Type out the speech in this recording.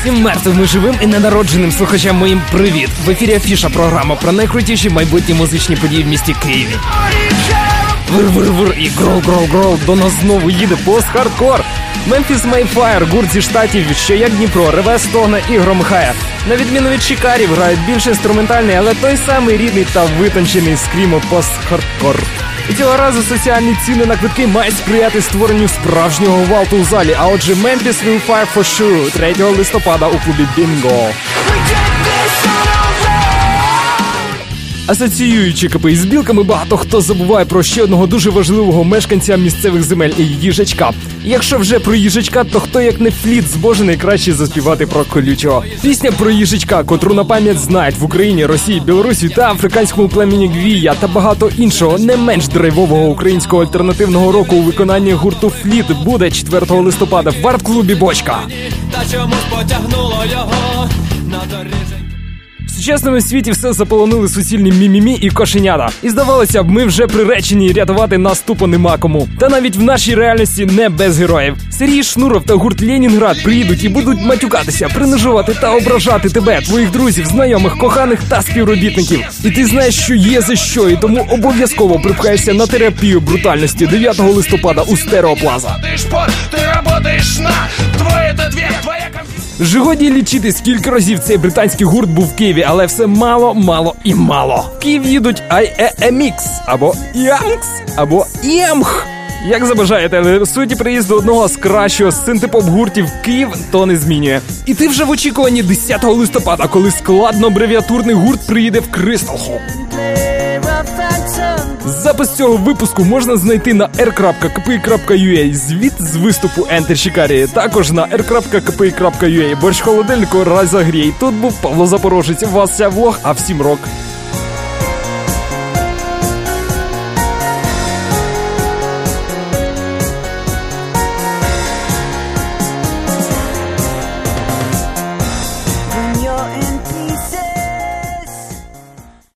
Всім мертвим і живим і ненародженим слухачам моїм привіт! В ефірі Афіша програма про найкрутіші майбутні музичні події в місті Києві. Вир-вир-вир і growl-growl-growl, до нас знову їде пост-хардкор. Memphis May Fire, гурт зі штатів, що як Дніпро, реве стогне і громхає. На відміну від Чикарів, грають більш інструментальний, але той самий рідний та витончений screamo пост-хардкор. І цього разу соціальні ціни на квитки мають сприяти створенню справжнього гвалту у залі. А отже, Memphis will fire for sure 3 листопада у клубі Бінго. Асоціюючи КПІ з білками, багато хто забуває про ще одного дуже важливого мешканця місцевих земель їжачка. Якщо вже про їжачка, то хто як не фліт збожений краще заспівати про колючого. Пісня про їжачка, котру на пам'ять знають в Україні, Росії, Білорусі та африканському племені Гвія та багато іншого не менш драйвового українського альтернативного року у виконанні гурту Фліт буде 4 листопада в арт-клубі Бочка. Та чомусь потягнуло його. В сучасному світі все заполонили суцільні мімімі і кошенята. І здавалося б, ми вже приречені рятувати нас тупо нема кому. Та навіть в нашій реальності не без героїв. Сергій Шнуров та гурт Ленінград приїдуть і будуть матюкатися, принижувати та ображати тебе, твоїх друзів, знайомих, коханих та співробітників. І ти знаєш, що є за що, і тому обов'язково припхаєшся на терапію брутальності 9 листопада у стереоплаза. Вже годі лічити, скільки разів цей британський гурт був в Києві, але все мало, мало і мало. В Київ їдуть IEMX, або IAMX, або IAMH. Як забажаєте, але суті приїзду одного з кращого синтепоп гуртів Київ то не змінює. І ти вже в очікуванні 10 листопада, коли складно абревіатурний гурт приїде в Hall. Запис цього випуску можна знайти на r.kpi.ua звіт з виступу Enter Шікарі. Також на r.kpi.ua борщ холодильнику розогрій. Тут був Павло Запорожець. Вас влог, а всім рок.